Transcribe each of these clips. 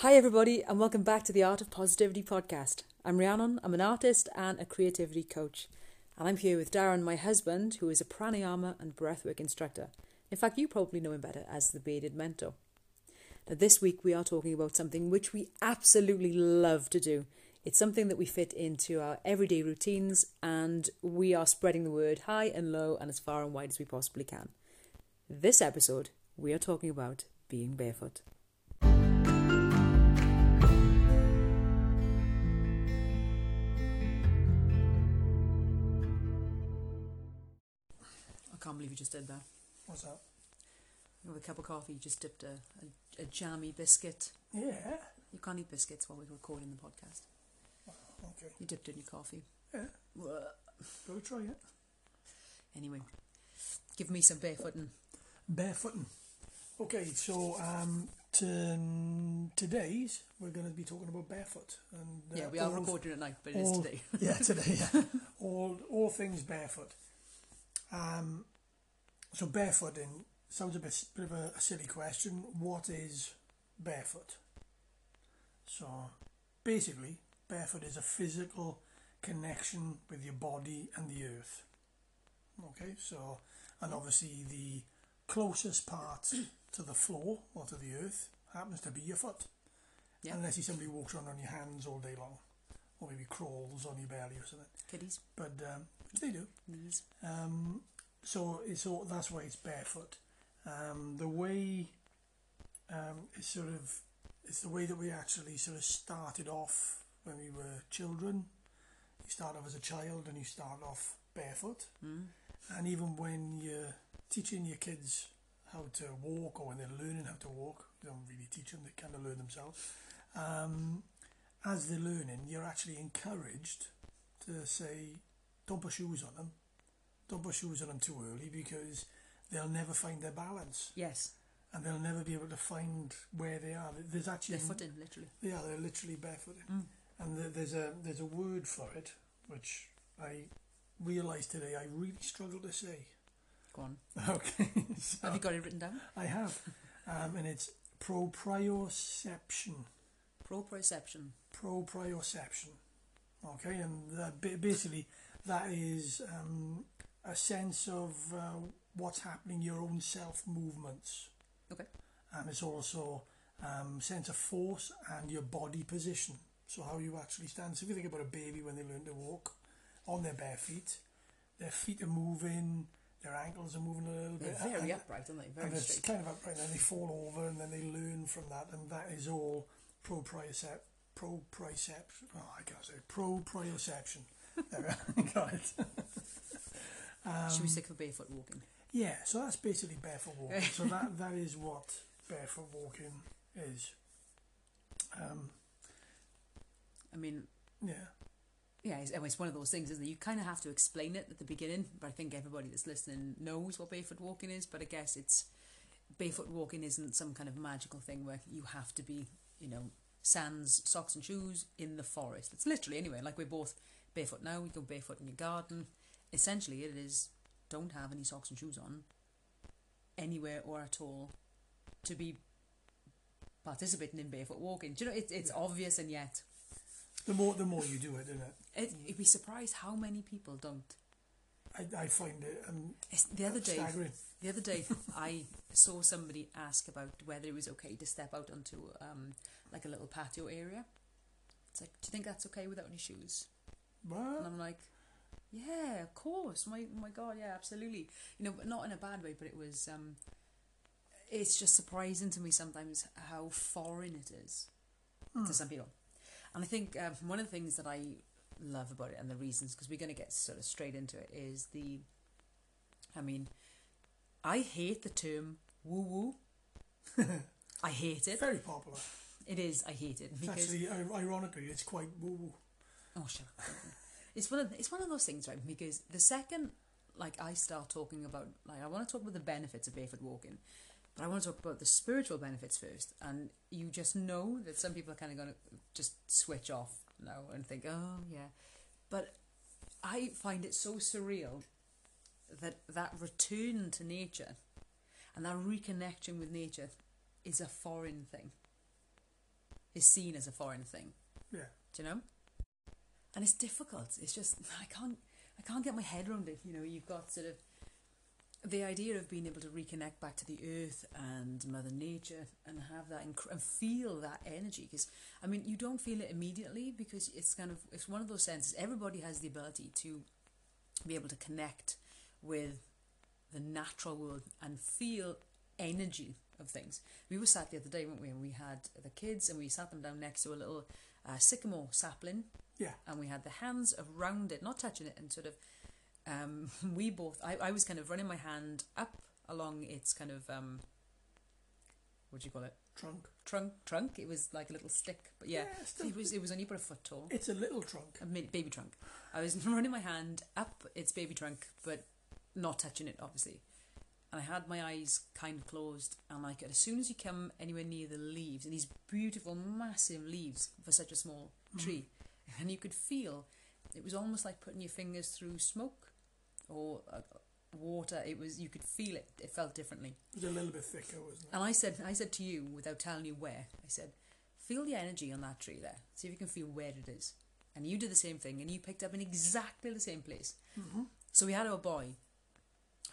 Hi, everybody, and welcome back to the Art of Positivity podcast. I'm Rhiannon, I'm an artist and a creativity coach, and I'm here with Darren, my husband, who is a pranayama and breathwork instructor. In fact, you probably know him better as the bearded mentor. Now, this week we are talking about something which we absolutely love to do. It's something that we fit into our everyday routines, and we are spreading the word high and low and as far and wide as we possibly can. This episode, we are talking about being barefoot. Can't believe you just did that. What's that? With a cup of coffee, you just dipped a, a, a jammy biscuit. Yeah. You can't eat biscuits while we're recording the podcast. Okay. You dipped it in your coffee. Yeah. Whoa. Go try it. Anyway, give me some barefooting. Barefooting. Okay, so um, to, today's we're going to be talking about barefoot and uh, Yeah, we are all- recording at night, but it is all- today. yeah, today. Yeah. all all things barefoot. Um, so barefooting sounds a bit, bit of a, a silly question. What is barefoot? So basically, barefoot is a physical connection with your body and the earth. Okay, so and obviously the closest part to the floor or to the earth happens to be your foot. Yeah. Unless you somebody walks around on your hands all day long, or maybe crawls on your belly or something. Kiddies, But um, which they do. knees. Um, so it's all, that's why it's barefoot. Um, the way um, it's sort of it's the way that we actually sort of started off when we were children. You start off as a child and you start off barefoot, Mm. and even when you're teaching your kids how to walk or when they're learning how to walk, you don't really teach them; they kind of learn themselves. Um, as they're learning, you're actually encouraged to say, "Don't put shoes on them." Don't put shoes on them too early because they'll never find their balance Yes, and they'll never be able to find where they are. There's actually they're footing, literally. yeah, they're literally barefooted, Mm. and th- there's a there's a word for it which I realised today I really struggle to say. Go on. Okay, so Have you got it written down? I have, um, and it's proprioception. Proprioception. proprioception. Okay, and that, basically that is um, a sense of uh, what's happening, your own self movements. Okay. And it's also um, sense of force and your body position. So how you actually stand. So if you think about a baby when they learn to walk on their bare feet, their feet are moving, their ankles are moving a little They're bit. very and- upright, aren't they? and Very it's straight. kind of upright, and then they fall over, and then they learn from that, and that is all propriocept, proprioception. Oh, I can't say proprioception. there we got it. Should Um, we stick with barefoot walking? Yeah, so that's basically barefoot walking. so that that is what barefoot walking is. Um, I mean, yeah, yeah, it's, it's one of those things, isn't it? You kind of have to explain it at the beginning, but I think everybody that's listening knows what barefoot walking is. But I guess it's barefoot walking isn't some kind of magical thing where you have to be, you know, sans socks and shoes in the forest. It's literally anyway. Like we're both barefoot now. We go barefoot in your garden. Essentially, it is don't have any socks and shoes on anywhere or at all to be participating in barefoot walking. Do you know? It's it's obvious and yet the more the more you do it, isn't it? it, you'd be surprised how many people don't. I, I find it um, the other day, staggering. the other day, I saw somebody ask about whether it was okay to step out onto um, like a little patio area. It's like, do you think that's okay without any shoes? And I'm like, yeah, of course. My my God, yeah, absolutely. You know, but not in a bad way, but it was. Um, it's just surprising to me sometimes how foreign it is to some people, and I think um, one of the things that I love about it and the reasons because we're going to get sort of straight into it is the. I mean, I hate the term woo woo. I hate it. very popular. It is. I hate it It's because actually, ironically, it's quite woo woo. Oh, shut up. It's one of it's one of those things, right? Because the second like I start talking about like I want to talk about the benefits of barefoot walking, but I want to talk about the spiritual benefits first. And you just know that some people are kind of going to just switch off now and think, oh yeah, but I find it so surreal that that return to nature and that reconnection with nature is a foreign thing. is seen as a foreign thing. Yeah. Do you know? And it's difficult. It's just I can't I can't get my head around it. You know, you've got sort of the idea of being able to reconnect back to the earth and Mother Nature and have that inc- and feel that energy. Because I mean, you don't feel it immediately because it's kind of it's one of those senses. Everybody has the ability to be able to connect with the natural world and feel energy of things. We were sat the other day, weren't we? And we had the kids and we sat them down next to a little uh, sycamore sapling Yeah. and we had the hands around it, not touching it, and sort of um, we both. I, I was kind of running my hand up along its kind of um, what do you call it? Trunk. Trunk, trunk. It was like a little stick, but yeah, Yeah, it was. It was only about a foot tall, It's a little trunk. a mid baby trunk. I was running my hand up its baby trunk, but not touching it, obviously. And I had my eyes kind of closed, and like as soon as you come anywhere near the leaves, and these beautiful, massive leaves for such a small tree, and you could feel it was almost like putting your fingers through smoke or uh, water. It was you could feel it. It felt differently. It was a little bit thicker, wasn't it? And I said, I said to you without telling you where. I said, feel the energy on that tree there. See if you can feel where it is. And you did the same thing, and you picked up in exactly the same place. Mm-hmm. So we had our boy,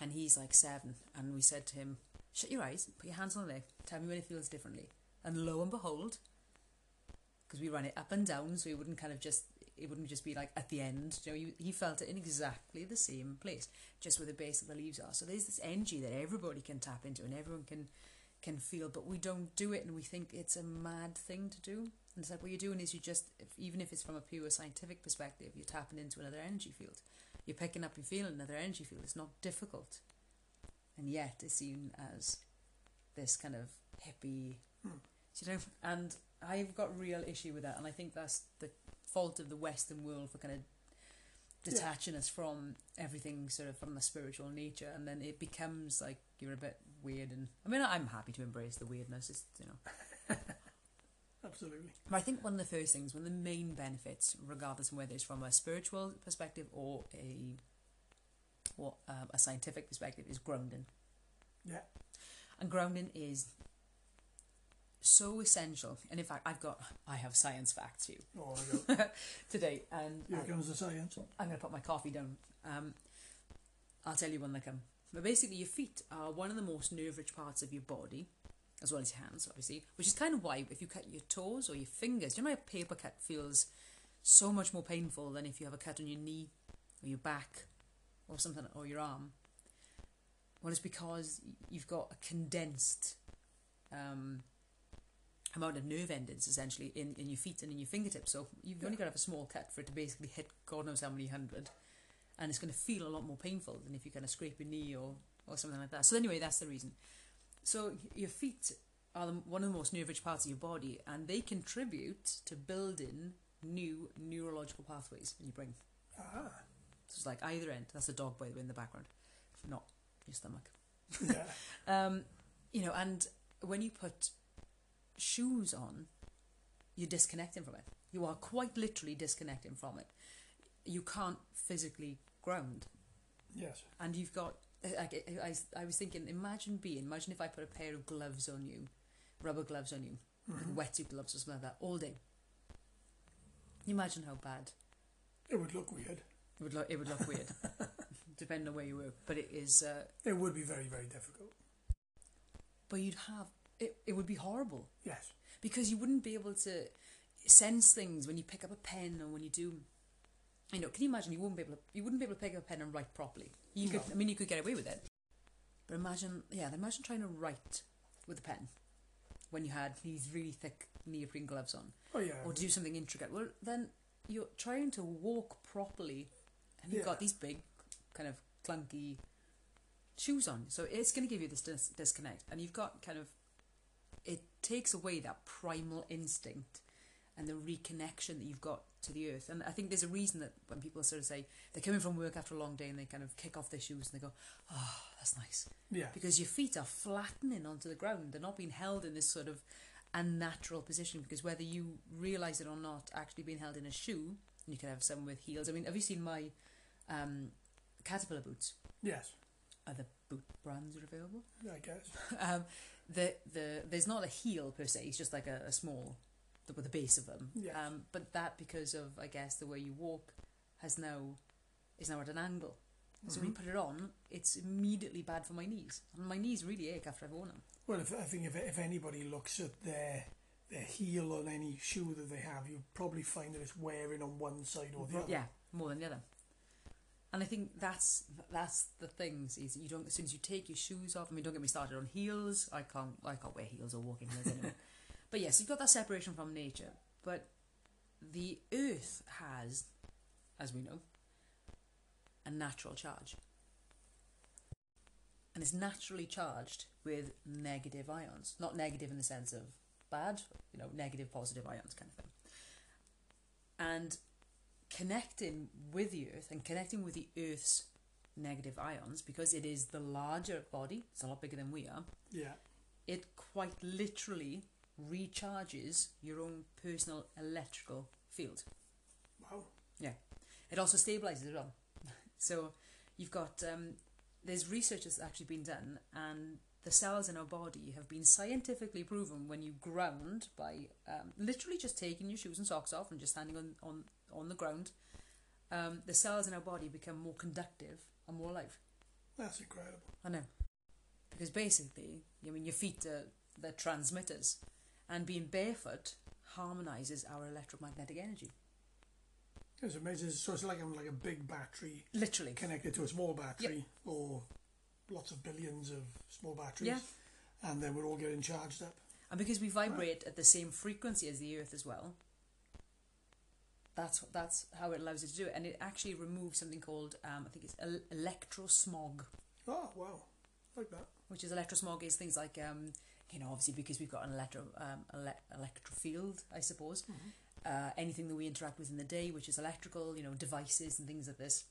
and he's like seven, and we said to him, "Shut your eyes, put your hands on there, tell me when it feels differently." And lo and behold, because we ran it up and down, so it wouldn't kind of just it wouldn't just be like at the end. You know, he, he felt it in exactly the same place, just where the base of the leaves are. So there's this energy that everybody can tap into, and everyone can can feel, but we don't do it, and we think it's a mad thing to do. And it's like what you're doing is you just, if, even if it's from a pure scientific perspective, you're tapping into another energy field. You're picking up and feeling another energy field. It's not difficult, and yet it's seen as this kind of hippie, Hmm. you know. And I've got real issue with that, and I think that's the fault of the Western world for kind of Yeah. detaching us from everything, sort of from the spiritual nature, and then it becomes like you're a bit weird. And I mean, I'm happy to embrace the weirdness. It's you know. Absolutely. But I think one of the first things, one of the main benefits, regardless of whether it's from a spiritual perspective or a what um, a scientific perspective, is grounding. Yeah. And grounding is so essential. And in fact, I've got I have science facts for you Oh, today, and Here comes the science. I'm going to put my coffee down. Um, I'll tell you when they come. But basically, your feet are one of the most nerve-rich parts of your body, as well as your hands, obviously. Which is kind of why, if you cut your toes or your fingers, do you know how a paper cut feels so much more painful than if you have a cut on your knee or your back or something, or your arm? Well, it's because you've got a condensed um, amount of nerve endings essentially in, in your feet and in your fingertips. So you've only got to have a small cut for it to basically hit God knows how many hundred, and it's going to feel a lot more painful than if you kind of scrape your knee or, or something like that. So anyway, that's the reason. So your feet are the, one of the most nerve-rich parts of your body, and they contribute to building new neurological pathways in your brain. Ah. So it's like either end. That's a dog, by the way, in the background, not your stomach. Yeah. Um, you know, and when you put shoes on, you're disconnecting from it. You are quite literally disconnecting from it. You can't physically ground, yes. and you've got. I, I, I was thinking, imagine being, imagine if I put a pair of gloves on you, rubber gloves on you, Mhm. wetsuit gloves or something like that, all day. Imagine how bad It would look weird. it would look. It would look weird, depending on where you were. But it is. Uh, It would be very, very difficult. but you'd have. It, it would be horrible. Yes. because you wouldn't be able to sense things when you pick up a pen or when you do you know can you imagine you wouldn't be able to you wouldn't be able to pick up a pen and write properly you could i mean you could get away with it. But imagine yeah imagine trying to write with a pen when you had these really thick neoprene gloves on. Oh, yeah. or to do something intricate. Well then you're trying to walk properly and you've Yeah. got these big kind of clunky shoes on. So it's going to give you this dis- disconnect. And you've got kind of it takes away that primal instinct and the reconnection that you've got to the earth and i think there's a reason that when people sort of say they're coming from work after a long day and they kind of kick off their shoes and they go oh that's nice Yeah. because your feet are flattening onto the ground. They're not being held in this sort of unnatural position because whether you realize it or not, actually being held in a shoe, and you can have some with heels. I mean, have you seen my um, caterpillar boots? Yes. Other boot brands are available. I guess. um, the the there's not a heel per se. It's just like a, a small the, the base of them. Yes. Um, but that because of I guess the way you walk has now is now at an angle. So when you put it on, it's immediately bad for my knees. And my knees really ache after I've worn them. Well, if, I think if, if anybody looks at their their heel on any shoe that they have, you probably find that it's wearing on one side or the other. Yeah, more than the other. And I think that's that's the things is you don't as soon as you take your shoes off. I mean, don't get me started on heels. I can't I can't wear heels or walking heels anymore. but yes, you've got that separation from nature. But the earth has, as we know, a natural charge, and it's naturally charged with negative ions. Not negative in the sense of bad, you know, negative, positive ions kind of thing. And connecting with the earth and connecting with the earth's negative ions because it is the larger body it's a lot bigger than we are Yeah. it quite literally recharges your own personal electrical field Wow. Yeah. It also stabilizes as well so you've got um, there's research that's actually been done and the cells in our body have been scientifically proven when you ground by um, literally just taking your shoes and socks off and just standing on, on, on the ground um, the cells in our body become more conductive and more alive That's incredible. I know. Because basically, I mean, your feet are the transmitters, and being barefoot harmonizes our electromagnetic energy. It's amazing. So it's like a, like a big battery Literally. connected to a small battery or lots of billions of small batteries. Yeah. And then we're all getting charged up. And because we vibrate at the same frequency as the Earth as well, that's that's how it allows it to do it. And it actually removes something called, um, I think it's el- electrosmog. Oh, wow. Like that. which is electrosmog is things like um, you know obviously because we've got an electro um, ele- electro field I suppose. Uh, anything that we interact with in the day which is electrical you know devices and things like this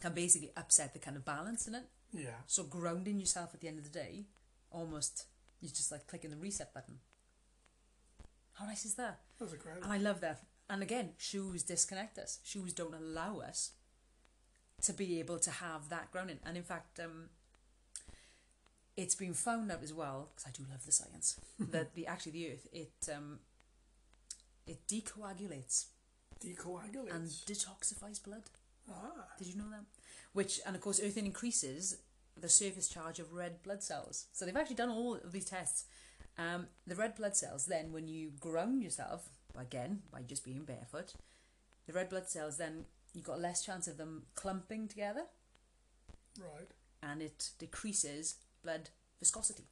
can basically upset the kind of balance in it. Yeah. so grounding yourself at the end of the day almost you're just like clicking the reset button. How nice is that? That's incredible. and I love that. And again shoes disconnect us. Shoes don't allow us to be able to have that grounding. And in fact um, it's been found out as well because I do love the science that the actually the earth it um, it decoagulates Decoagulates. and detoxifies blood ah. did you know that which and of course earthing increases the surface charge of red blood cells so they've actually done all of these tests um, the red blood cells then when you ground yourself again by just being barefoot the red blood cells then you've got less chance of them clumping together Right. and it decreases blood viscosity.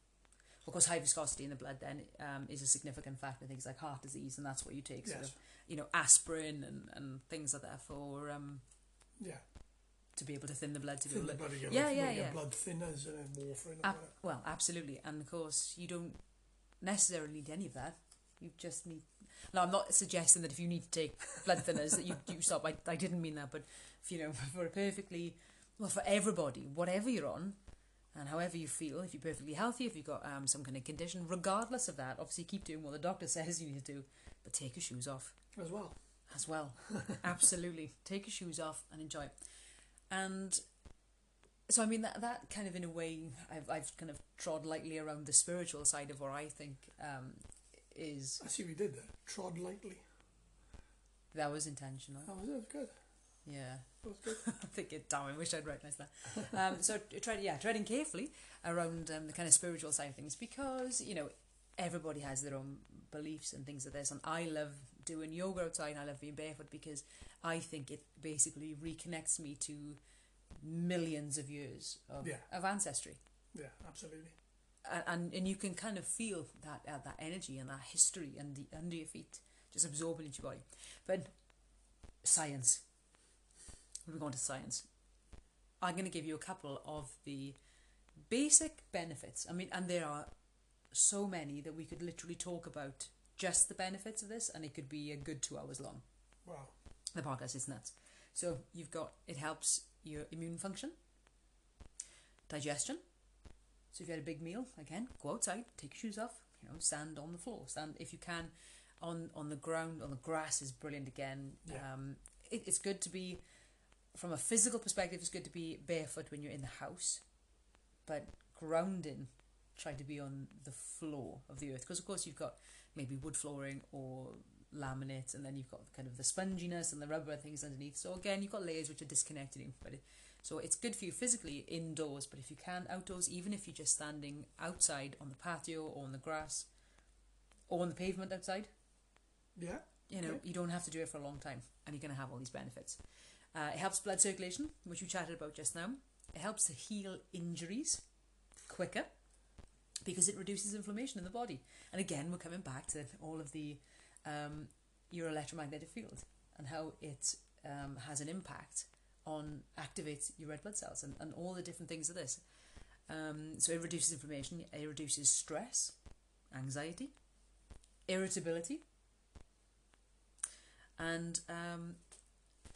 Of course, high viscosity in the blood then um, is a significant factor in things like heart disease, and that's what you take, sort Yes. of, you know, aspirin and, and things like that for um, Yeah. to be able to thin the blood to be Thin able the to. blood. Yeah, yeah, yeah. blood thinners and then warfarin and well, absolutely, and of course, you don't necessarily need any of that. You just need. Now, I'm not suggesting that if you need to take blood thinners that you you stop. I, I didn't mean that, but if, you know, for a perfectly well for everybody, whatever you're on, and however you feel, if you're perfectly healthy, if you've got um some kind of condition, regardless of that, obviously keep doing what the doctor says you need to do, but take your shoes off As well. as well. Absolutely. Take your shoes off and enjoy. it. And so, I mean, that, that kind of, in a way, I've, I've kind of trod lightly around the spiritual side of what I think um, is, I see we did that. Trod lightly. that was intentional. That was, that was good. Yeah. I'm thinking, damn, I wish I'd recognised that. Um, so, tread, yeah, treading carefully around um, the kind of spiritual side of things because, you know, everybody has their own beliefs and things like this. And I love doing yoga outside and I love being barefoot because I think it basically reconnects me to millions of years of, Yeah. of ancestry. Yeah, absolutely. And, and and you can kind of feel that uh, that energy and that history and the, under your feet just absorbing into your body. But science. We're going to science. I'm going to give you a couple of the basic benefits. I mean, and there are so many that we could literally talk about just the benefits of this, and it could be a good two hours long. Wow. The podcast is nuts. So you've got it helps your immune function, digestion. So if you had a big meal, again, go outside, take your shoes off, you know, stand on the floor, stand if you can, on on the ground, on the grass is brilliant. Again, Yeah. um, it, it's good to be, from a physical perspective, it's good to be barefoot when you're in the house, but grounding, try to be on the floor of the earth because of course you've got maybe wood flooring or laminate, and then you've got kind of the sponginess and the rubber things underneath. So again, you've got layers which are disconnecting you. But it, so it's good for you physically indoors, but if you can outdoors, even if you're just standing outside on the patio or on the grass or on the pavement outside, Yeah. you know, Okay. you don't have to do it for a long time, and you're going to have all these benefits. Uh, it helps blood circulation, which we chatted about just now. It helps to heal injuries quicker because it reduces inflammation in the body. And again, we're coming back to all of the um, your electromagnetic field and how it um, has an impact on activates your red blood cells and, and all the different things of this. Um, so it reduces inflammation, it reduces stress, anxiety, irritability, and um,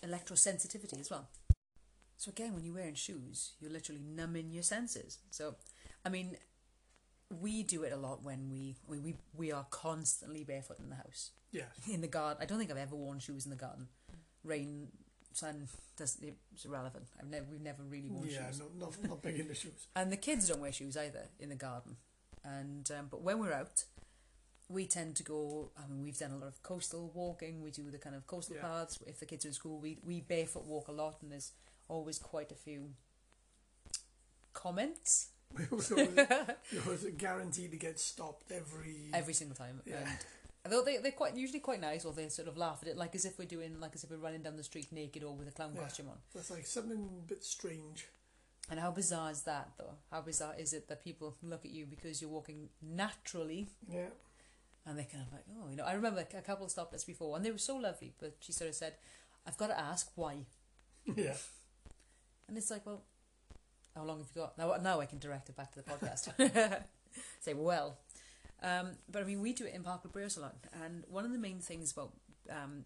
electrosensitivity as well. So again, when you're wearing shoes, you're literally numbing your senses. So, I mean, we do it a lot when we we we, we are constantly barefoot in the house, Yeah. in the garden. I don't think I've ever worn shoes in the garden. Rain, sun, doesn't it's irrelevant. I've never we've never really worn Yeah, shoes. no, not, not big into shoes. And the kids don't wear shoes either in the garden. And um, but when we're out, we tend to go. I mean, we've done a lot of coastal walking. We do the kind of coastal Yeah. paths. If the kids are in school, we we barefoot walk a lot, and there's always quite a few comments We it was guaranteed to get stopped every. every single time. Yeah. And although they they're quite usually quite nice, or they sort of laugh at it, like as if we're doing like as if we're running down the street naked or with a clown Yeah. costume on. That's like something a bit strange. And how bizarre is that, though? How bizarre is it that people look at you because you're walking naturally Yeah. And they kind of like, oh, you know, I remember a couple stopped us before and they were so lovely, but she sort of said, I've got to ask why. Yeah. And it's like, well, how long have you got? Now, now I can direct it back to the podcast. Say, well. Um, but I mean, we do it in Parkwood Braille Salon. And one of the main things about um,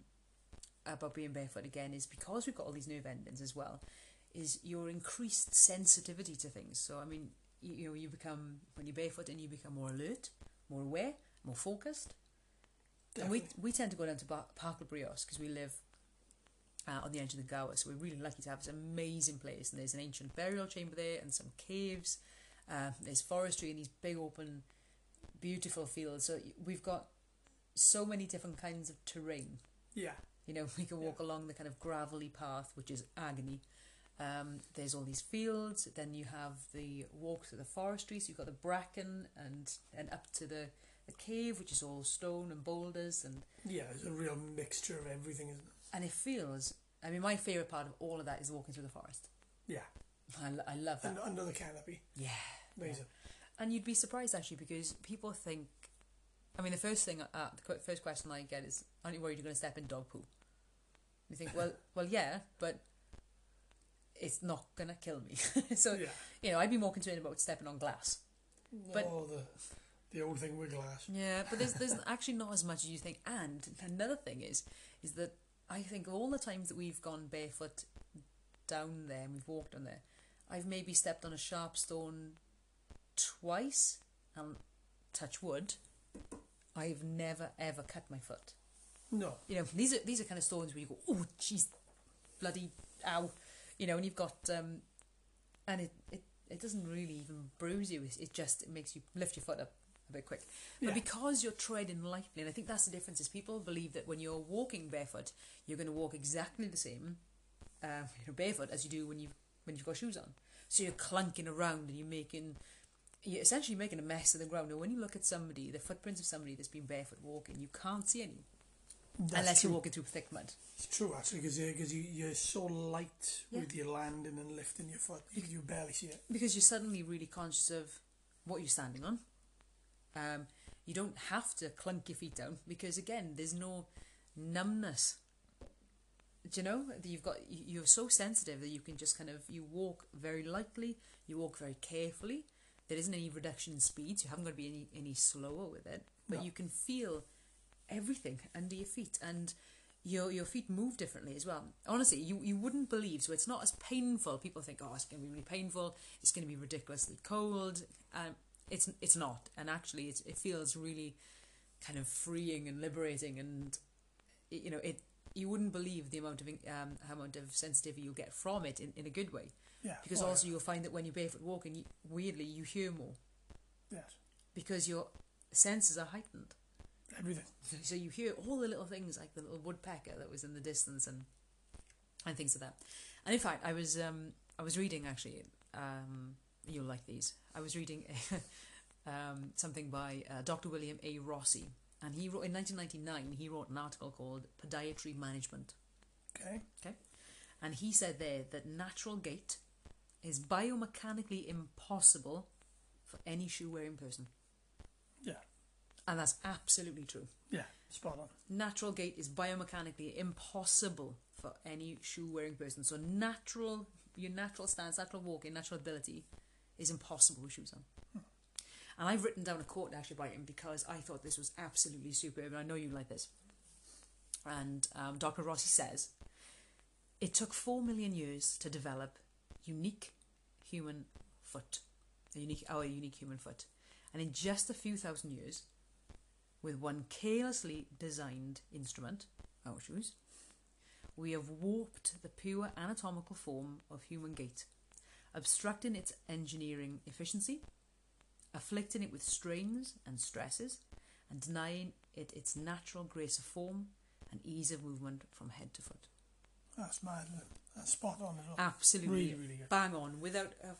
about being barefoot again is because we've got all these nerve endings as well, is your increased sensitivity to things. So, I mean, you, you know, you become, when you're barefoot and you become more alert, more aware, more focused. And we we tend to go down to Bar- Parc le Breos because we live uh, on the edge of the Gower, so we're really lucky to have this amazing place. And there's an ancient burial chamber there, and some caves. Uh, there's forestry and these big open, beautiful fields. So we've got so many different kinds of terrain. Yeah. You know, we can walk along the kind of gravelly path, which is agony. Um, there's all these fields. Then you have the walk through the forestry. So you've got the bracken and and up to the, the cave, which is all stone and boulders and Yeah, it's a real mixture of everything, isn't it? and it feels. I mean, my favorite part of all of that is walking through the forest. Yeah. I, lo- I love that. And under the canopy. Yeah. Amazing. And you'd be surprised actually because people think. I mean, the first thing, uh, the first question I get is, "Aren't you worried you're going to step in dog poo?" You think, well, well, yeah, but it's not going to kill me. so yeah. you know, I'd be more concerned about stepping on glass. But- the, the old thing with glass. Yeah, but there's there's actually not as much as you think. And another thing is is that I think of all the times that we've gone barefoot down there and we've walked on there, I've maybe stepped on a sharp stone twice and touch wood. I've never ever cut my foot. No. You know, these are these are kind of stones where you go, oh, jeez, bloody, ow, you know, and you've got um, and it it, it doesn't really even bruise you. It, it just it makes you lift your foot up a bit quick. But Yeah. because you're treading lightly, and I think that's the difference, is people believe that when you're walking barefoot, you're going to walk exactly the same, uh, you know, barefoot as you do when you when you've got shoes on. So you're clunking around and you're making, you're essentially making a mess of the ground. And when you look at somebody, the footprints of somebody that's been barefoot walking, you can't see any That's unless true. you're walking through thick mud. It's true, actually, because you, 'cause you, you're so light Yeah. with your landing and lifting your foot, you, you barely see it. because you're suddenly really conscious of what you're standing on. Um, you don't have to clunk your feet down because again, there's no numbness. Do you know that you've got? you- You're so sensitive that you can just kind of you walk very lightly, you walk very carefully. There isn't any reduction in speeds. You haven't got to be any any slower with it, but No. you can feel everything under your feet and. Your, your feet move differently as well. Honestly, you, you wouldn't believe. So it's not as painful. People think, oh, it's going to be really painful. It's going to be ridiculously cold. Um, it's it's not, and actually, it's, it feels really kind of freeing and liberating, and it, you know, it you wouldn't believe the amount of um, how amount of sensitivity you'll get from it in, in a good way. Yeah. Because oh, also you'll find that when you're barefoot walking, you, weirdly you hear more Yes. because your senses are heightened. everything. So, so you hear all the little things like the little woodpecker that was in the distance and and things like that. And in fact, I was um, I was reading actually. Um, you'll like these. I was reading um, something by uh, Dr. William A. Rossi, and he wrote in 1999. He wrote an article called "Podiatry Management," Okay. Okay. And he said there that natural gait is biomechanically impossible for any shoe wearing person, Yeah. and that's absolutely true. Yeah. Spot on. natural gait is biomechanically impossible for any shoe wearing person. So natural your natural stance, natural walking, natural ability is impossible with shoes on. And I've written down a quote actually by him because I thought this was absolutely superb and I know you like this. And um, Dr. Rossi says it took four million years to develop unique human foot. A unique our unique human foot. And in just a few thousand years, with one carelessly designed instrument, our shoes, we have warped the pure anatomical form of human gait, obstructing its engineering efficiency, afflicting it with strains and stresses, and denying it its natural grace of form and ease of movement from head to foot. That's mad. That's spot on. Absolutely Really, really good. bang on, without a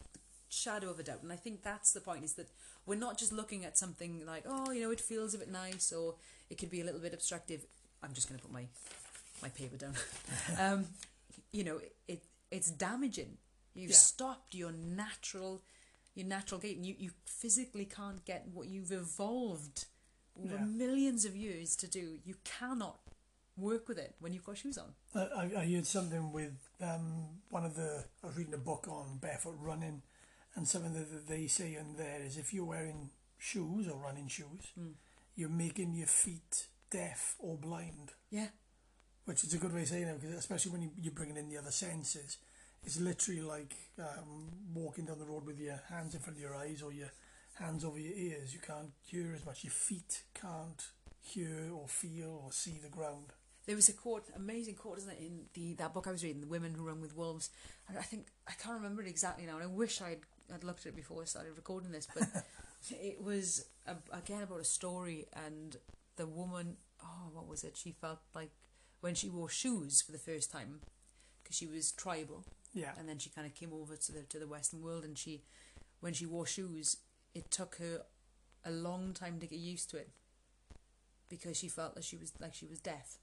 shadow of a doubt. And I think that's the point: is that we're not just looking at something like, oh, you know, it feels a bit nice, or it could be a little bit obstructive. I'm just going to put my my paper down. um, you know, it it's damaging. You've Yeah. stopped your natural your natural gait, and you, you physically can't get what you've evolved over Yeah. millions of years to do. You cannot work with it when you've got shoes on. I, I heard something with um, one of the. I was reading a book on barefoot running, and something that they say in there is if you're wearing shoes or running shoes, you're making your feet deaf or blind, Yeah, which is a good way of saying it, because especially when you, you're bringing in the other senses. It's literally like um, walking down the road with your hands in front of your eyes or your hands over your ears. You can't hear as much. Your feet can't hear or feel or see the ground. There was a quote, amazing quote, isn't it, in the that book I was reading, The Women Who Run with Wolves. And I think I can't remember it exactly now, and I wish I'd I'd looked at it before I started recording this, but it was a, again about a story, and the woman, oh, what was it? She felt like when she wore shoes for the first time, because she was tribal, Yeah. and then she kind of came over to the to the Western world, and she, when she wore shoes, it took her a long time to get used to it, because she felt that she was like she was deaf.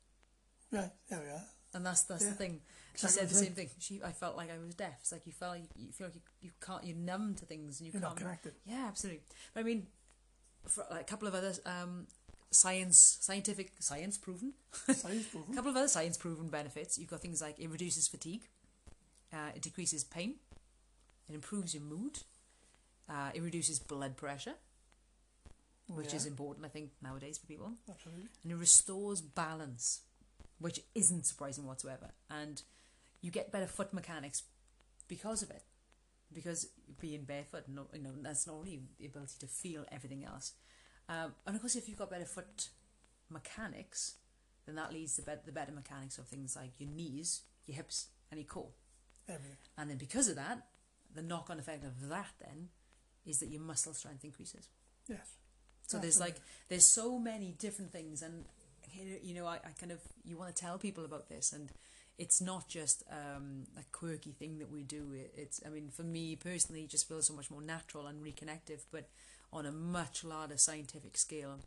Right, there we are. And that's that's Yeah, the thing. She exactly said the same thing. She, I felt like I was deaf. It's like you felt like you, you feel like you, you can't, you're numb to things and you You're not can't. connected. Yeah, absolutely. But I mean, for like, a couple of other um, science, scientific, science proven, Science a couple of other science proven benefits. You've got things like it reduces fatigue, uh, it decreases pain, it improves your mood, uh, it reduces blood pressure, which Yeah, is important, I think, nowadays for people absolutely. and it restores balance, which isn't surprising whatsoever. And you get better foot mechanics because of it, because being barefoot, no, you know, that's not only the ability to feel everything else, um, and of course, if you've got better foot mechanics, then that leads to bet the better mechanics of things like your knees, your hips, and your core. Everything. And then because of that, the knock-on effect of that then is that your muscle strength increases. Yes. So there's like there's so many different things, and you- you know I, I kind of you want to tell people about this, and it's not just um, a quirky thing that we do. It, it's I mean for me personally, it just feels so much more natural and reconnective, but on a much larger scientific scale,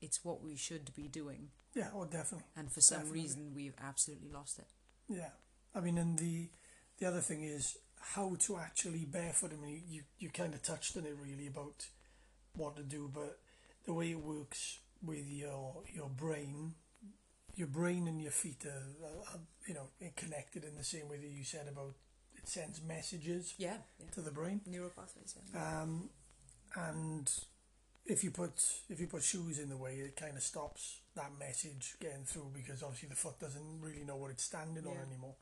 it's what we should be doing, Yeah, oh, definitely. and for some Definitely. reason we've absolutely lost it. Yeah. I mean, and the the other thing is how to actually barefoot. I mean, you, you kind of touched on it really about what to do, but the way it works with your your brain, your brain and your feet are, are, are you know connected in the same way that you said about it sends messages Yeah, yeah. to the brain. Neural pathways. Yeah. Um, and if you put if you put shoes in the way, it kind of stops that message getting through because obviously the foot doesn't really know what it's standing on anymore.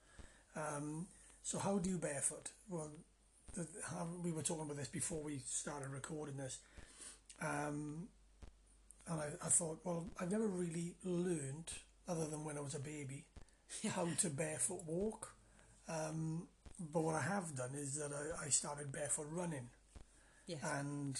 Um, so how do you barefoot? Well, the, how, we were talking about this before we started recording this, um, and I, I thought, well, I've never really learned, other than when I was a baby, how to barefoot walk. Um, but what I have done is that I, I started barefoot running Yes. and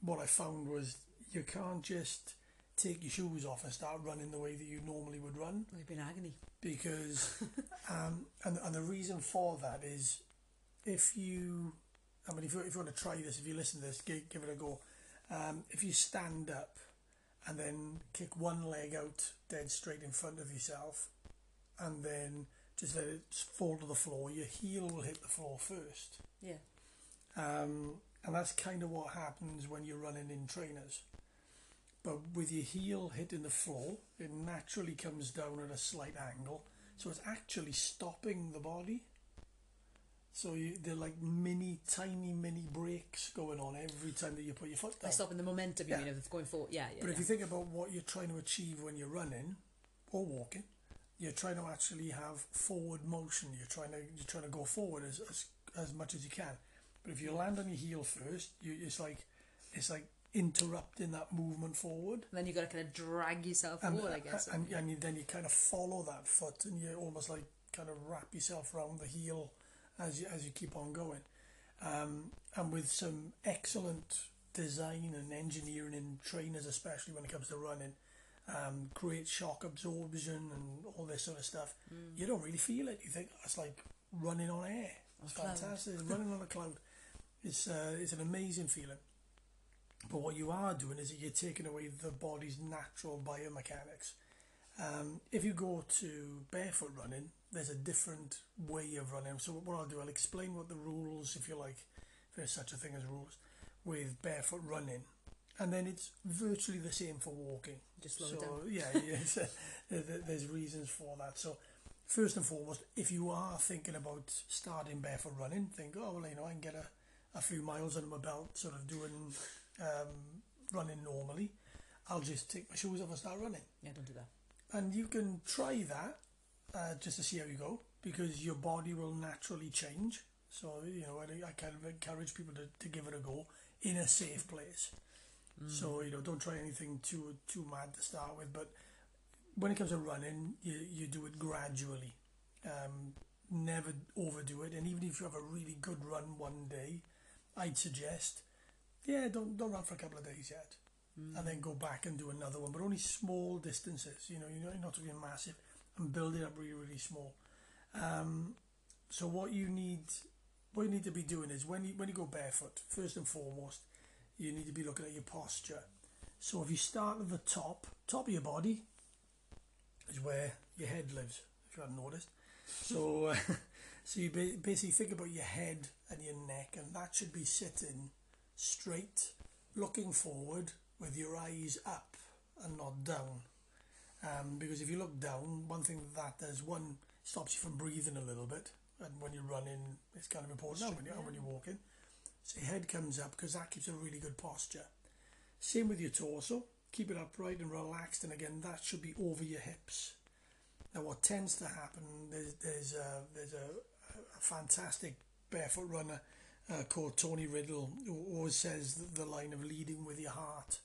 what I found was you can't just take your shoes off and start running the way that you normally would run We've been agony. because um, and and the reason for that is if you I mean if you if you want to try this if you listen to this give, give it a go um, if you stand up and then kick one leg out dead straight in front of yourself and then just let it fall to the floor your heel will hit the floor first Yeah. um, and that's kind of what happens when you're running in trainers. But with your heel hitting the floor, it naturally comes down at a slight angle, so it's actually stopping the body. So you, they're like mini, tiny, mini breaks going on every time that you put your foot down. stopping the momentum, you Yeah. mean, of going forward. Yeah, yeah. But yeah. if you think about what you're trying to achieve when you're running or walking, you're trying to actually have forward motion. You're trying to you're trying to go forward as as, as much as you can. But if you land on your heel first, you, it's like it's like interrupting that movement forward. then you've got to kind of drag yourself And, forward, I guess. and, and you, then you kind of follow that foot and you almost like kind of wrap yourself around the heel as you, as you keep on going. Um, and with some excellent design and engineering in trainers, especially when it comes to running, um, great shock absorption and all this sort of stuff, Mm. you don't really feel it. You think "Oh, it's like running on air. It's fantastic. Running on a cloud. It's uh, it's an amazing feeling. But what you are doing is that you're taking away the body's natural biomechanics. Um, if you go to barefoot running, there's a different way of running. So what I'll do, I'll explain what the rules, if you like, if there's such a thing as rules, with barefoot running, and then it's virtually the same for walking. Just slow so down. yeah, yeah uh, there- there- there's reasons for that. So first and foremost, if you are thinking about starting barefoot running, think, oh well, you know, I can get a, a few miles under my belt, sort of doing um, running normally. I'll just take my shoes off and start running Yeah, don't do that. and you can try that uh, just to see how you go because your body will naturally change. So you know, I, I kind of encourage people to, to give it a go in a safe place. So you know, don't try anything too too mad to start with. But when it comes to running, you you do it gradually. Um, never overdo it, and even if you have a really good run one day, I'd suggest, yeah, don't don't run for a couple of days yet and then go back and do another one, but only small distances. You know, you're not, doing massive and build it up really, really small. Um, so what you need, what you need to be doing is when you when you go barefoot, first and foremost, you need to be looking at your posture. So if you start at the top, top of your body is where your head lives. If you hadn't noticed, so uh, so you basically think about your head and your neck, and that should be sitting straight, looking forward with your eyes up and not down. Um, because if you look down, one thing that does one stops you from breathing a little bit, and when you're running, it's kind of important. And when you're, when you're walking, so your head comes up because that keeps a really good posture. Same with your torso. Keep it upright and relaxed, and again, that should be over your hips. Now, what tends to happen there's there's a, there's a fantastic barefoot runner uh, called Tony Riddle who always says the, the line of leading with your heart,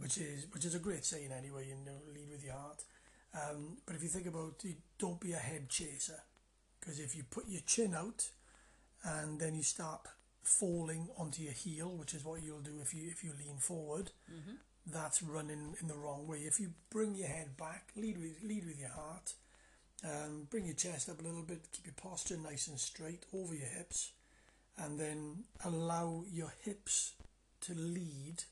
which is which is a great saying anyway. You know, lead with your heart. Um, but if you think about it, don't be a head chaser, because if you put your chin out and then you start falling onto your heel, which is what you'll do if you if you lean forward, that's running in the wrong way. If you bring your head back, lead with lead with your heart, um, bring your chest up a little bit, keep your posture nice and straight over your hips, and then allow your hips to lead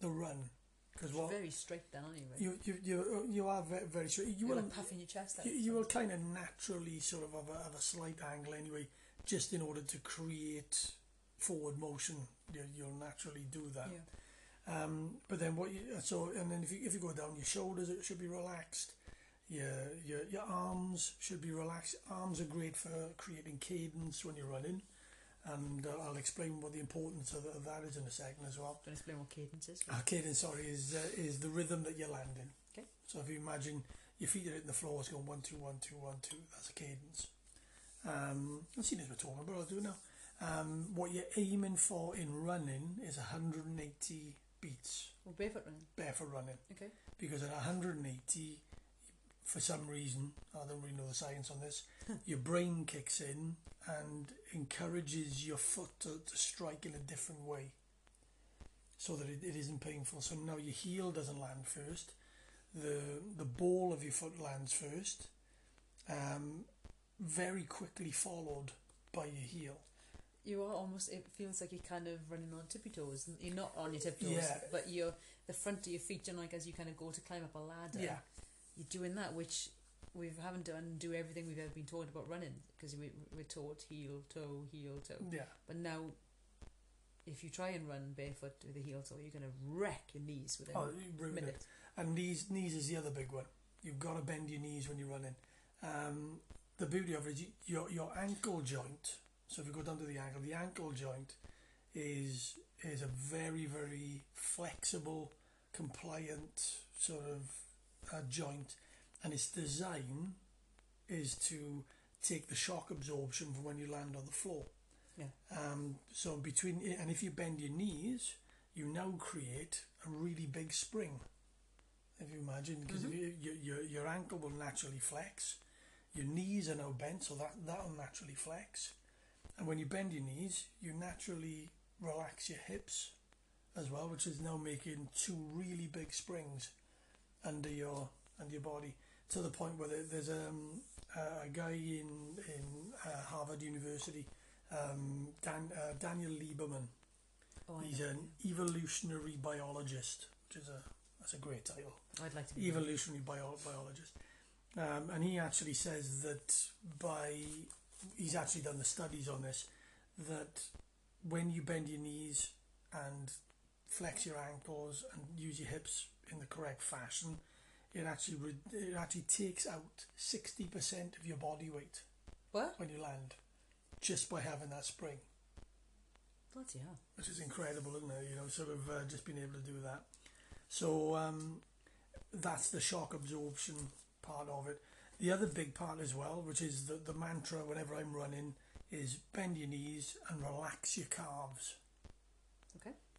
the run. Because what Very straight down anyway. you you you you are very very straight. You You're will like puffing your chest out. you, you will kind of naturally sort of have a, have a slight angle anyway, just in order to create forward motion. You, you'll naturally do that. Yeah. Um, but then what you so and then if you if you go down your shoulders it should be relaxed. Your your your arms should be relaxed. Arms are great for creating cadence when you're running, and uh, I'll explain what the importance of, of that is in a second as well. Don't explain what cadence is. Uh, cadence, sorry, is uh, is the rhythm that you're landing. Okay. So if you imagine your feet are hitting the floor, it's going one two one two one two. That's a cadence. Um, I've seen as we're talking, but I'll do it now. Um, what you're aiming for in running is 180 beats Well, barefoot running. barefoot running Okay. because at 180 for some reason I don't really know the science on this your brain kicks in and encourages your foot to, to strike in a different way so that it, it isn't painful. So now your heel doesn't land first, the the ball of your foot lands first, um, very quickly followed by your heel. You are almost. It feels like you're kind of running on tippy toes. You're not on your tippy toes, Yeah. but you're the front of your feet. Know, like as you kind of go to climb up a ladder. Yeah, You're doing that, which we haven't done. Do everything we've ever been taught about running because we we're taught heel toe heel toe. yeah, But now, if you try and run barefoot with a heel toe, you're going to wreck your knees within oh, a ruined it. And knees knees is the other big one. You've got to bend your knees when you're running. Um, the beauty of it is you, your your ankle joint. So if you go down to the ankle, the ankle joint is is a very very flexible, compliant sort of uh, joint, and its design is to take the shock absorption from when you land on the floor. Yeah. Um, so between and if you bend your knees, you now create a really big spring. If you imagine, because Mhm. you, your, your your ankle will naturally flex, your knees are now bent, so that that will naturally flex, and when you bend your knees, you naturally relax your hips, as well, which is now making two really big springs under your under your body to the point where there's um, a guy in in uh, Harvard University, um, Dan, uh, Daniel Lieberman. Oh, He's an evolutionary biologist, which is a that's a great title. I'd like to be Evolutionary bio- biologist, um, and he actually says that by he's actually done the studies on this that when you bend your knees and flex your ankles and use your hips in the correct fashion, it actually re- it actually takes out sixty percent of your body weight What? when you land, just by having that spring. Bloody hell. which is incredible, isn't it? You know, sort of uh, just being able to do that. So um, that's the shock absorption part of it. The other big part as well, which is the, the mantra whenever I'm running, is bend your knees and relax your calves.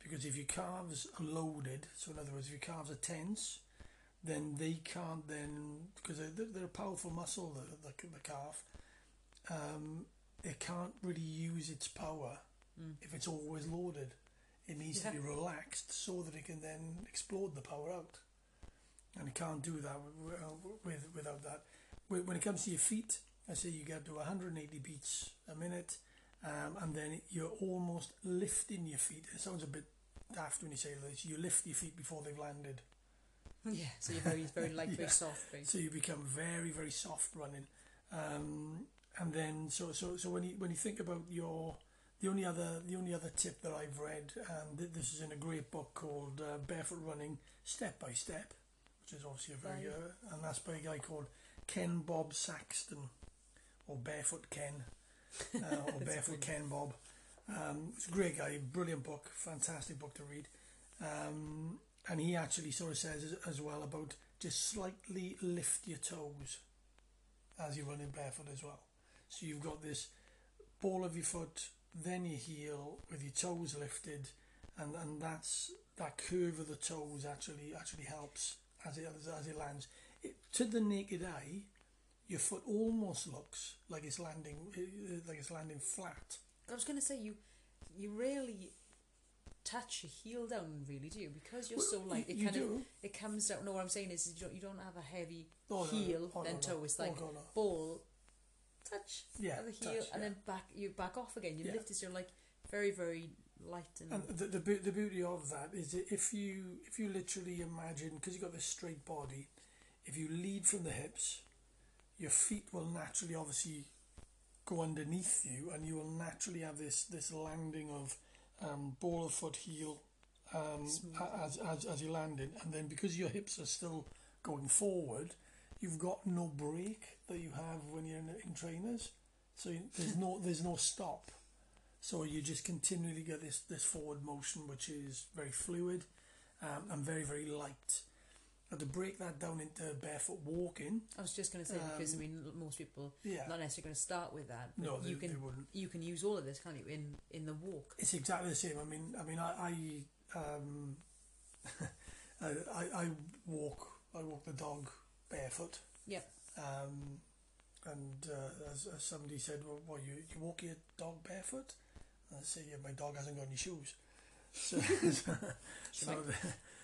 Because if your calves are loaded, so in other words, if your calves are tense, then they can't then, because they're, they're a powerful muscle, the, the, the calf, um, it can't really use its power Mm. if it's always loaded. It needs Yeah. to be relaxed so that it can then explode the power out. And it can't do that with, with without that. When when it comes to your feet, I say you get to 180 beats a minute, um, and then you're almost lifting your feet. It sounds a bit daft when you say this. You lift your feet before they've landed, Yeah. So you're very, very light, Yeah. very soft, very. so you become very, very soft running. Um, and then so so so when you when you think about your the only other the only other tip that I've read, and th- this is in a great book called uh, Barefoot Running Step by Step, which is obviously a very Right. uh, and that's by a guy called Ken Bob Saxton, or Barefoot Ken, uh, or Barefoot Ken Bob. Um, it's a great guy, brilliant book, fantastic book to read. Um, and he actually sort of says as, well about just slightly lift your toes as you're running barefoot as well. So you've got this ball of your foot, then your heel with your toes lifted, and, and that's that curve of the toes actually actually helps as it as, as it lands. It, to the naked eye, your foot almost looks like it's landing uh, like it's landing flat. I was going to say you, you rarely touch your heel down, really, do you? Because you're so light, it kind of do. it comes down. No, what I'm saying is you don't, you don't have a heavy Oh, no, no. heel Oh, then no, toe. It's Oh, like ball, touch Yeah, of the heel, touch, and yeah. then back you back off again. You Yeah. lift it, you're like very very light and, And the, the the beauty of that is that if you if you literally imagine because you've got this straight body, if you lead from the hips, your feet will naturally obviously go underneath you, and you will naturally have this this landing of um, ball of foot heel um, as, as as you're landing, and then because your hips are still going forward, you've got no break that you have when you're in, in trainers. So you- there's no there's no stop. So you just continually get this, this forward motion, which is very fluid um, and very, very light. And to break that down into barefoot walking, I was just going to say because I Um, mean most people yeah, not necessarily going to start with that. But no, they, you they can wouldn't. you can use all of this, can't you? In in the walk. It's exactly the same. I mean, I mean, I, I, um, I, I, I walk, I walk the dog barefoot. Yep. Um, and uh, as, as somebody said, well, what, you, you walk your dog barefoot? And I say, yeah, my dog hasn't got any shoes. So, so the,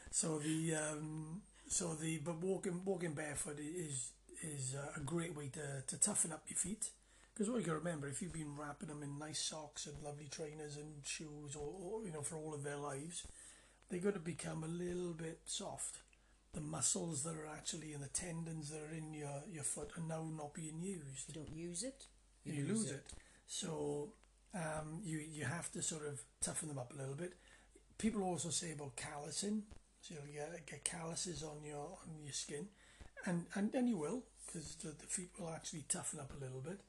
so the um, so the but walking walking barefoot is is a great way to, to toughen up your feet. Because what you got to remember, if you've been wrapping them in nice socks and lovely trainers and shoes, or, or you know, for all of their lives, they're going to become a little bit soft. The muscles that are actually in the tendons that are in your, your foot are now not being used. You don't use it. You, lose, it. So um, you you have to sort of toughen them up a little bit. People also say about callousing, so you'll get, get calluses on your on your skin, and and, and you will because the, the feet will actually toughen up a little bit.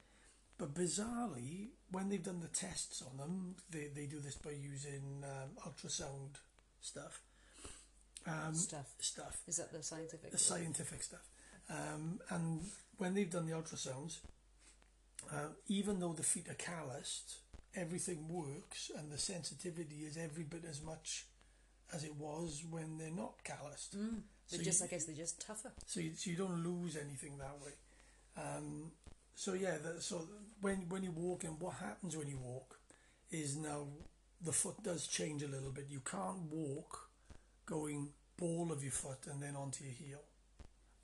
But bizarrely, when they've done the tests on them, they, they do this by using um, ultrasound stuff. Um, Stuff. Stuff. Is that the scientific? The scientific stuff. Um, and when they've done the ultrasounds, uh, even though the feet are calloused, everything works and the sensitivity is every bit as much as it was when they're not calloused. Mm. They're So just, you- I guess, they're just tougher. So you, so you don't lose anything that way. Um, so yeah, the, so when when you walk and what happens when you walk is now the foot does change a little bit. You can't walk going ball of your foot and then onto your heel.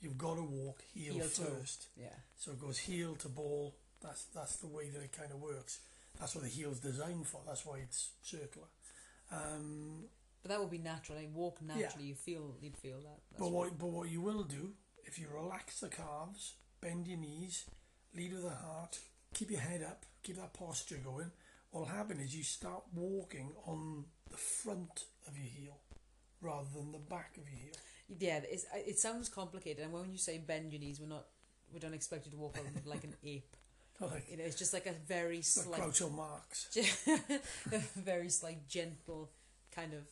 You've got to walk heel, Heel toe. first. Yeah. So it goes heel to ball. That's that's the way that it kind of works. That's what the heel's designed for. That's why it's circular. Um, But that would be natural. Like walk naturally, you feel you'd feel that. That's But right. what, but what you will do, if you relax the calves, bend your knees, lead with the heart, keep your head up, keep that posture going, what'll happen is you start walking on the front of your heel rather than the back of your heel. Yeah, it's, uh, it sounds complicated, and when you say bend your knees, we're not we don't expect you to walk like an ape. Like, You know, it's just like a very like slight, Groucho Marx. a very slight, gentle kind of.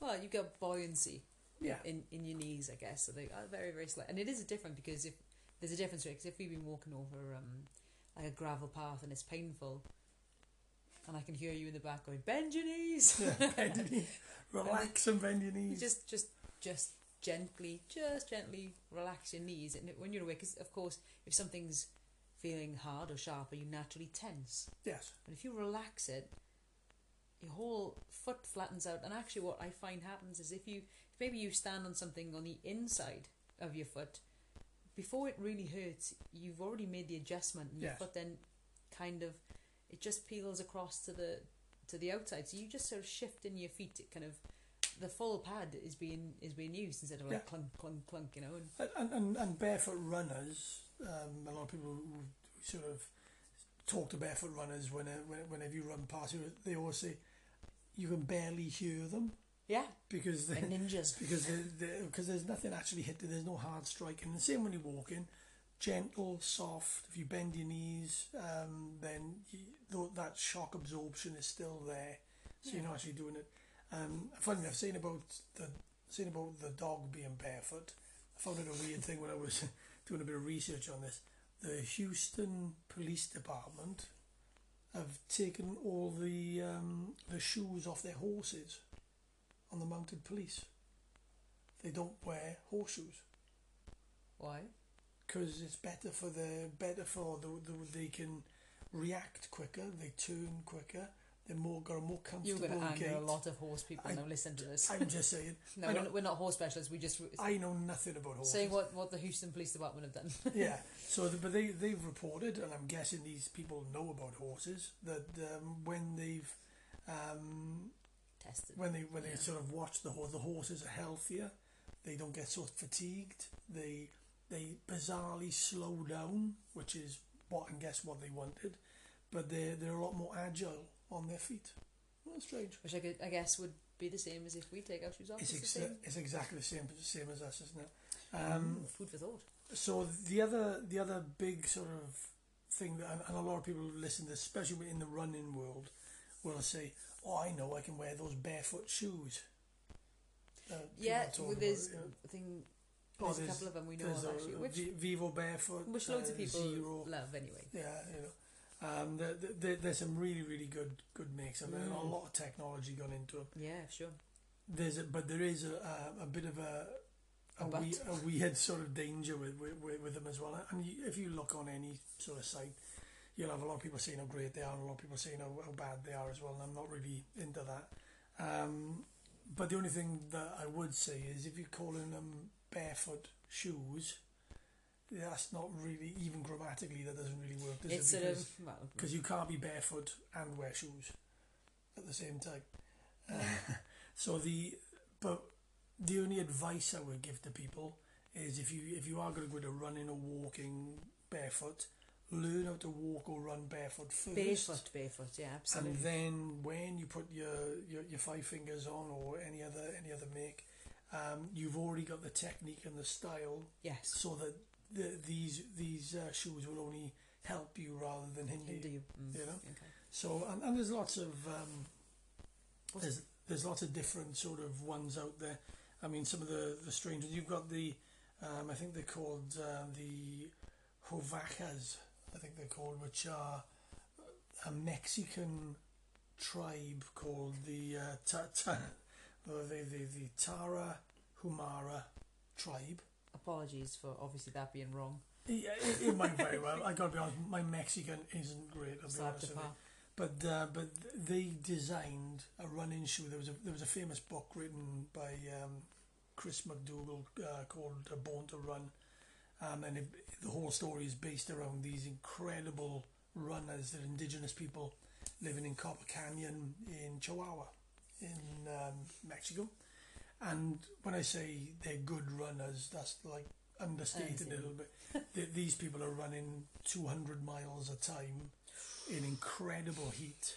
Well, you got buoyancy Yeah. in, in your knees, I guess. So they are very very slight, and it is a different because if there's a difference because if we've been walking over um like a gravel path and it's painful, and I can hear you in the back going bend your knees. yeah, bend your knees. Relax and bend your You knees. just just just gently just gently relax your knees and when you're awake because of course if something's feeling hard or sharper you naturally tense yes. but if you relax it your whole foot flattens out and actually what i find happens is if you maybe you stand on something on the inside of your foot before it really hurts you've already made the adjustment and your foot then kind of it just peels across to the to the outside so you just sort of shift in your feet it kind of the full pad is being is being used instead of like Yeah. clunk clunk clunk you know and And, and, and barefoot runners, um, a lot of people who sort of talk to barefoot runners when, when, whenever you run past they always say you can barely hear them yeah because like ninjas because because there's nothing actually hitting. There's no hard striking. The same when you're walking, gentle, soft. If you bend your knees, um, then you, that shock absorption is still there, so you're not actually doing it. Um, funny enough, saying about the saying about the dog being barefoot, I found it a weird thing when I was doing a bit of research on this. The Houston Police Department have taken all the um, the shoes off their horses on the mounted police. They don't wear horseshoes why because it's better for the better for the, the they can react quicker. They turn quicker. They're more got a more you're going to anger gait. a lot of horse people I- now listen to this I'm just saying. no we're, know- we're not horse specialists we just I know nothing about horses. saying what what the Houston Police Department have done yeah. So, the, but they they've reported, and I'm guessing these people know about horses that um, when they've um, tested when they when they sort of watch the horse, the horses are healthier. They don't get so fatigued. They they bizarrely slow down, which is what and guess what they wanted, but they're they're a lot more agile on their feet. That's strange. which I, could, I guess would be the same as if we take our shoes off It's, it's the exa- same it's exactly the same same as us, isn't it? Um, Ooh, food for thought So the other the other big sort of thing that and, and a lot of people who listen to this, especially in the running world, will say, "Oh, I know, I can wear those barefoot shoes." Uh, yeah well, about there's know. I think Oh, there's a couple of them we know of actually which, Vi- Vivo barefoot, which loads uh, of people Zero. love anyway Yeah, you know. Um, there, there, there's some really, really good, good makes, and Mm. a lot of technology gone into them. yeah sure There's a, but there is a, a, a bit of a a, A wee, a weird sort of danger with, with, with, with them as well. And you, if you look on any sort of site, you'll have a lot of people saying how great they are, and a lot of people saying how, how bad they are as well. And I'm not really into that. Um, but the only thing that I would say is if you're calling them barefoot shoes, that's not really even grammatically that doesn't really work. Does It's it? sort Because of well, because you can't be barefoot and wear shoes at the same time. Uh, so the but the only advice I would give to people is if you if you are going to go to running or walking barefoot, learn how to walk or run barefoot first. barefoot, barefoot. Yeah, absolutely. And then when you put your, your, your five fingers on or any other any other make, um, you've already got the technique and the style yes. so that the, these these uh, shoes will only help you rather than hinder Hinder you. you. Mm, You know? Okay. So and, and there's lots of um, there's there's lots of different sort of ones out there. I mean, some of the the strange ones. You've got the um, I think they're called uh, the Hovacas. I think they're called, which are a Mexican tribe called the uh, ta, ta, the, the the the Tara Humara tribe. Apologies for obviously that being wrong. Yeah, it, it might very well. I gotta be honest, my Mexican isn't great. I'll be Slap honest with you. But uh, but they designed a running shoe. There was a there was a famous book written by um, Chris McDougall uh, called Born to Run, um, and it, the whole story is based around these incredible runners. They're indigenous people living in Copper Canyon in Chihuahua, in um, Mexico. And when I say they're good runners, that's like understated a little bit. Th- These people are running 200 miles a time in incredible heat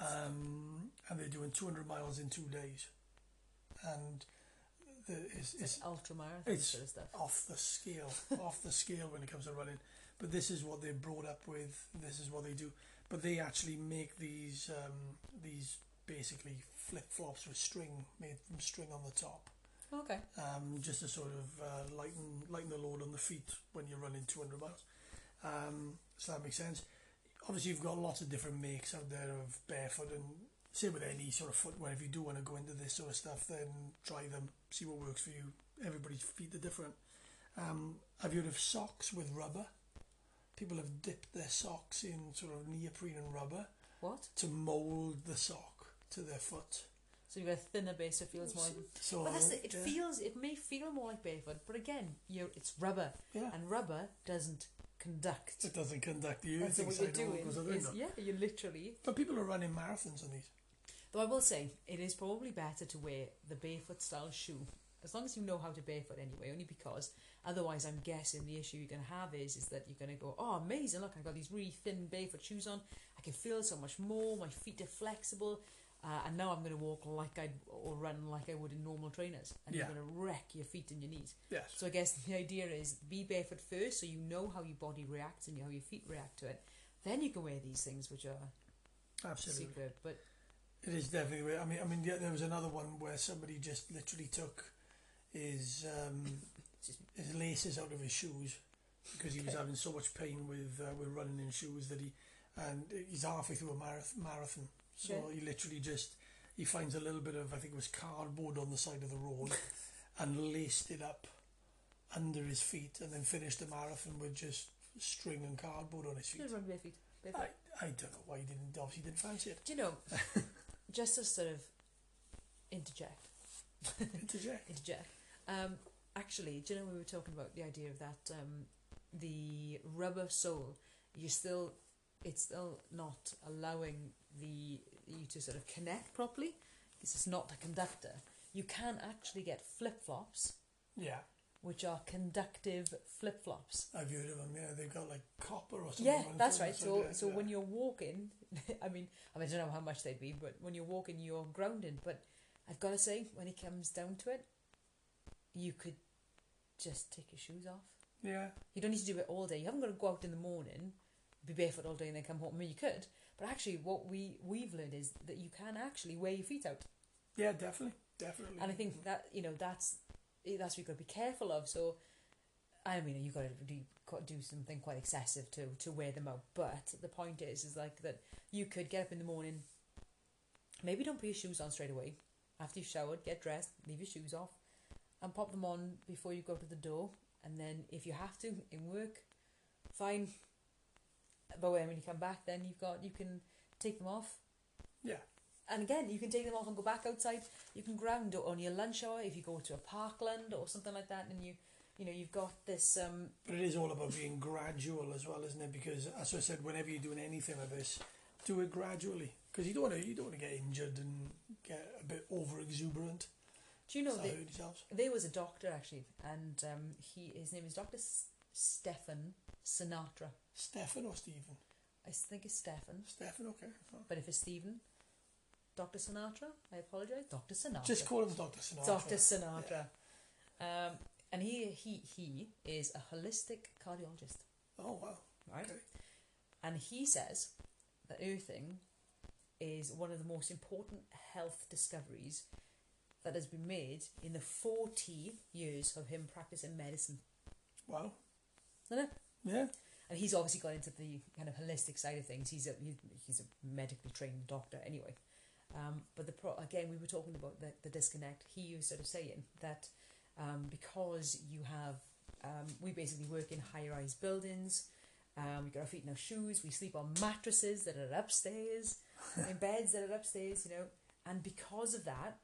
um, and they're doing 200 miles in two days, and the, it's, it's it's ultra marathon it's- sort of stuff. off the scale, off the scale when it comes to running. But this is what they're brought up with. This is what they do. But they actually make these um, these basically flip flops with string made from string on the top, Okay. um, just to sort of uh, lighten lighten the load on the feet when you're running 200 miles. Um, so that makes sense. Obviously, you've got lots of different makes out there of barefoot, and same with any sort of footwear. If you do want to go into this sort of stuff, then try them, see what works for you. Everybody's feet are different. Um, have you heard of socks with rubber? People have dipped their socks in sort of neoprene and rubber What? to mould the sock to their foot. So you've got a thinner base It feels more. So But that's the, it yeah, feels it may feel more like barefoot, but again, you're it's rubber, yeah, and rubber doesn't conduct. it doesn't conduct you. So what you're doing goes out the is yeah, you're literally. But people are running marathons on these. Though I will say it is probably better to wear the barefoot style shoe as long as you know how to barefoot anyway. Only because otherwise, I'm guessing the issue you're going to have is is that you're going to go, oh amazing! Look, I've got these really thin barefoot shoes on. I can feel so much more. My feet are flexible. Uh, and now I'm going to walk like I or run like I would in normal trainers, and Yeah. you're going to wreck your feet and your knees. Yes. So I guess the idea is be barefoot first, so you know how your body reacts and how your feet react to it. Then you can wear these things, which are Absolutely. superb. But It is definitely. I mean, I mean, yeah, there was another one where somebody just literally took his um, his laces out of his shoes because he was having so much pain with uh, with running in shoes that he and he's halfway through a marath- marathon. So he literally just he finds a little bit of I think it was cardboard on the side of the road and laced it up under his feet and then finished the marathon with just string and cardboard on his feet. should run barefoot. barefoot. I, I don't know why he didn't obviously didn't fancy it. Do you know? just to sort of interject, Interject. interject. Um, actually, do you know we were talking about the idea of that um, the rubber sole? You still, it's still not allowing the you to sort of connect properly because it's not a conductor. You can actually get flip flops Yeah. which are conductive flip flops. I've heard of them. Yeah, they've got like copper or something. Yeah, that's right. so So yeah, so yeah. when you're walking, I mean, I, mean, I don't know how much they'd be, but when you're walking, you're grounded. But I've got to say, when it comes down to it, you could just take your shoes off. yeah, You don't need to do it all day. You haven't got to go out in the morning, be barefoot all day, and then come home. I mean, you could, but actually, what we we've learned is that you can actually wear your feet out. yeah, definitely, definitely. And I think that you know that's that's what you've got to be careful of. So, I mean, you've got to do do something quite excessive to to wear them out. But the point is, is like that you could get up in the morning. Maybe don't put your shoes on straight away. After you've showered, get dressed, leave your shoes off, and pop them on before you go to the door. And then, if you have to in work, fine. But when you come back, then you've got you can take them off yeah, and again, you can take them off and go back outside. You can ground on your lunch hour if you go to a parkland or something like that, and you, you know, you've got this. Um, But it is all about being gradual as well, isn't it? Because as I said, whenever you're doing anything like this, do it gradually. Because you don't want to you don't want to get injured and get a bit over exuberant. do you know start that hurting yourselves. there was a doctor actually, and um, he his name is Doctor Stefan Sinatra. Stefan or Stephen? I think it's Stefan, Stefan, okay. But if it's Stephen, Doctor Sinatra, I apologise. Doctor Sinatra. Just call him Doctor Sinatra. Doctor Sinatra. Um, and he he he is a holistic cardiologist, Oh wow. right? Okay. And he says that earthing is one of the most important health discoveries that has been made in the 40 years of him practicing medicine. Wow. Isn't it? Yeah. And he's obviously got into the kind of holistic side of things. He's a he, he's a medically trained doctor anyway. Um, but the pro- again, we were talking about the, the disconnect. He was sort of saying that um, because you have um, we basically work in high rise buildings. Um, we got our feet in our shoes. We sleep on mattresses that are upstairs, in beds that are upstairs. You know, and because of that,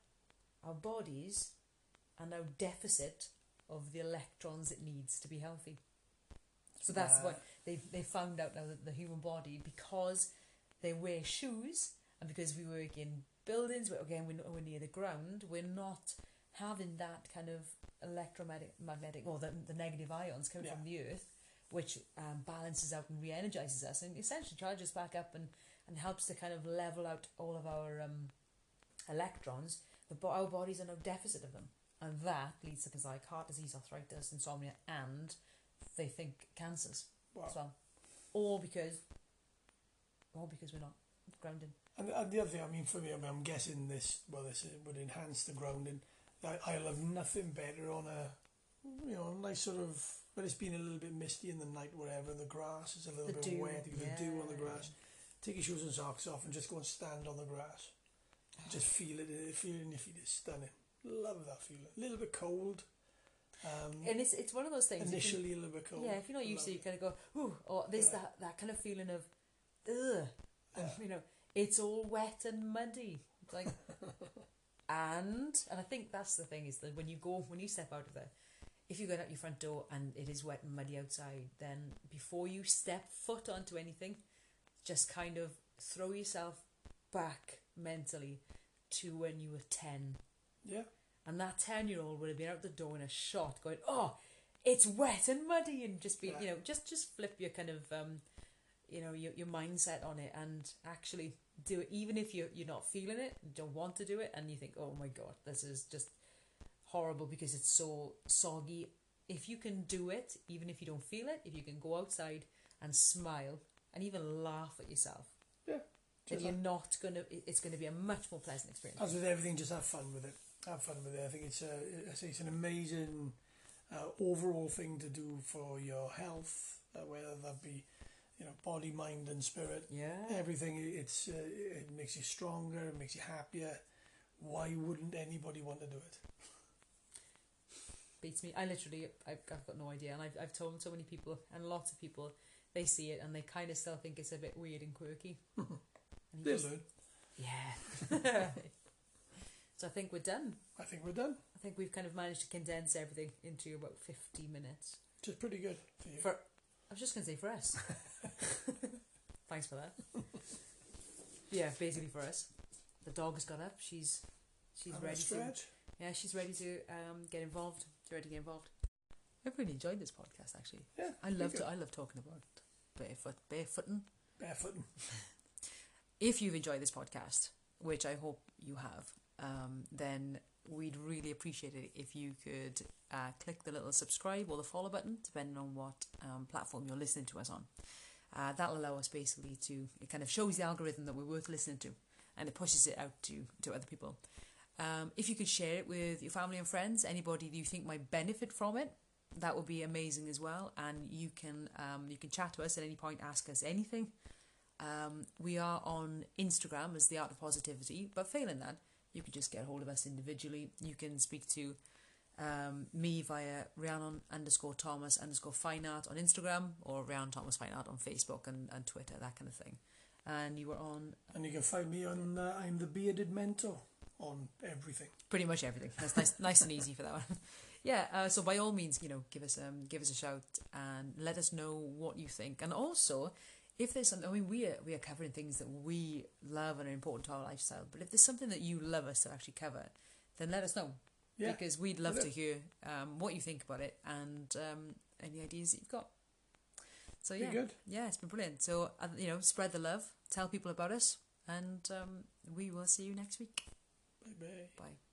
our bodies are now deficit of the electrons it needs to be healthy. So that's Wow. what they they found out now that the human body because they wear shoes and because we work in buildings where again we're, we're near the ground we're not having that kind of electromagnetic magnetic or the, the negative ions coming Yeah. from the earth which um, balances out and re-energizes us and essentially charges back up and, and helps to kind of level out all of our um, electrons but bo- our bodies are no deficit of them and that leads to things like heart disease arthritis insomnia and they think cancers Wow. as well. Or because, or because we're not grounded. And, and the other thing, I mean, for me, I mean, I'm guessing this, well, this would enhance the grounding. I, I'll have nothing better on a, you know, nice sort of, but it's been a little bit misty in the night, whatever, the grass is a little The bit dew, wet, you get the dew on the grass. Take your shoes and socks off and just go and stand on the grass. Just feel it, uh, feel it in your feet. It's stunning. Love that feeling. A little bit cold. Um, And it's it's one of those things. you- initially, bit cold. yeah, if you're not used to, it, you kind of go, ooh, or there's Yeah. that that kind of feeling of, ugh, and you know, it's all wet and muddy. It's like, and and I think that's the thing is that when you go when you step out of there, if you go out your front door and it is wet and muddy outside, then before you step foot onto anything, just kind of throw yourself back mentally to when you were ten Yeah. And that 10 year old would have been out the door in a shot going, oh, it's wet and muddy, and just be, Yeah. you know, just just flip your kind of, um, you know, your, your mindset on it and actually do it, even if you're, you're not feeling it, don't want to do it, and you think, oh my God, this is just horrible because it's so soggy. If you can do it, even if you don't feel it, if you can go outside and smile and even laugh at yourself, Yeah. then you're not gonna. It's gonna be a much more pleasant experience. As with everything, just have fun with it. Have fun with it. I think it's a, I say it's an amazing uh, overall thing to do for your health, uh, whether that be, you know, body, mind, and spirit. Yeah. Everything. It's uh, it makes you stronger. It makes you happier. Why wouldn't anybody want to do it? beats me. I literally, I've, I've got no idea, and I've, I've told so many people, and lots of people, they see it and they kind of still think it's a bit weird and quirky. and They'll learn. yeah. so I think we're done. I think we're done. I think we've kind of managed to condense everything into about fifty minutes. Which is pretty good for you. For I was just gonna say for us. Thanks for that. yeah, basically for us. The dog has got up. She's she's a ready to. stretch. Yeah, she's ready to um, get involved. She's ready to get involved. I've really enjoyed this podcast actually. Yeah. I love to, I love talking about barefoot barefooting. Barefooting. If you've enjoyed this podcast, which I hope you have, um, then we'd really appreciate it if you could uh, click the little subscribe or the follow button, depending on what um, platform you're listening to us on. Uh, that'll allow us basically to it kind of shows the algorithm that we're worth listening to, and it pushes it out to to other people. Um, if you could share it with your family and friends, anybody you think might benefit from it, that would be amazing as well. And you can um, you can chat to us at any point, ask us anything. Um, we are on Instagram as the Art of Positivity, but failing that, you can just get hold of us individually. You can speak to um, me via Rhiannon underscore Thomas underscore fine art on Instagram or Rhiannon Thomas fine art on Facebook and, and Twitter, that kind of thing. and you were on And you can find me on uh, I'm the Bearded Mentor on everything. pretty much everything. That's nice, nice and easy for that one. Yeah, uh, so by all means, you know, give us um, give us a shout and let us know what you think. And also, if there's something, I mean, we are we are covering things that we love and are important to our lifestyle. But if there's something that you love us to actually cover, then let us know Yeah. because we'd love to hear um, what you think about it and um, any ideas that you've got. So yeah, good. yeah, it's been brilliant. So uh, you know, spread the love, tell people about us, and um, we will see you next week. Bye bye. Bye.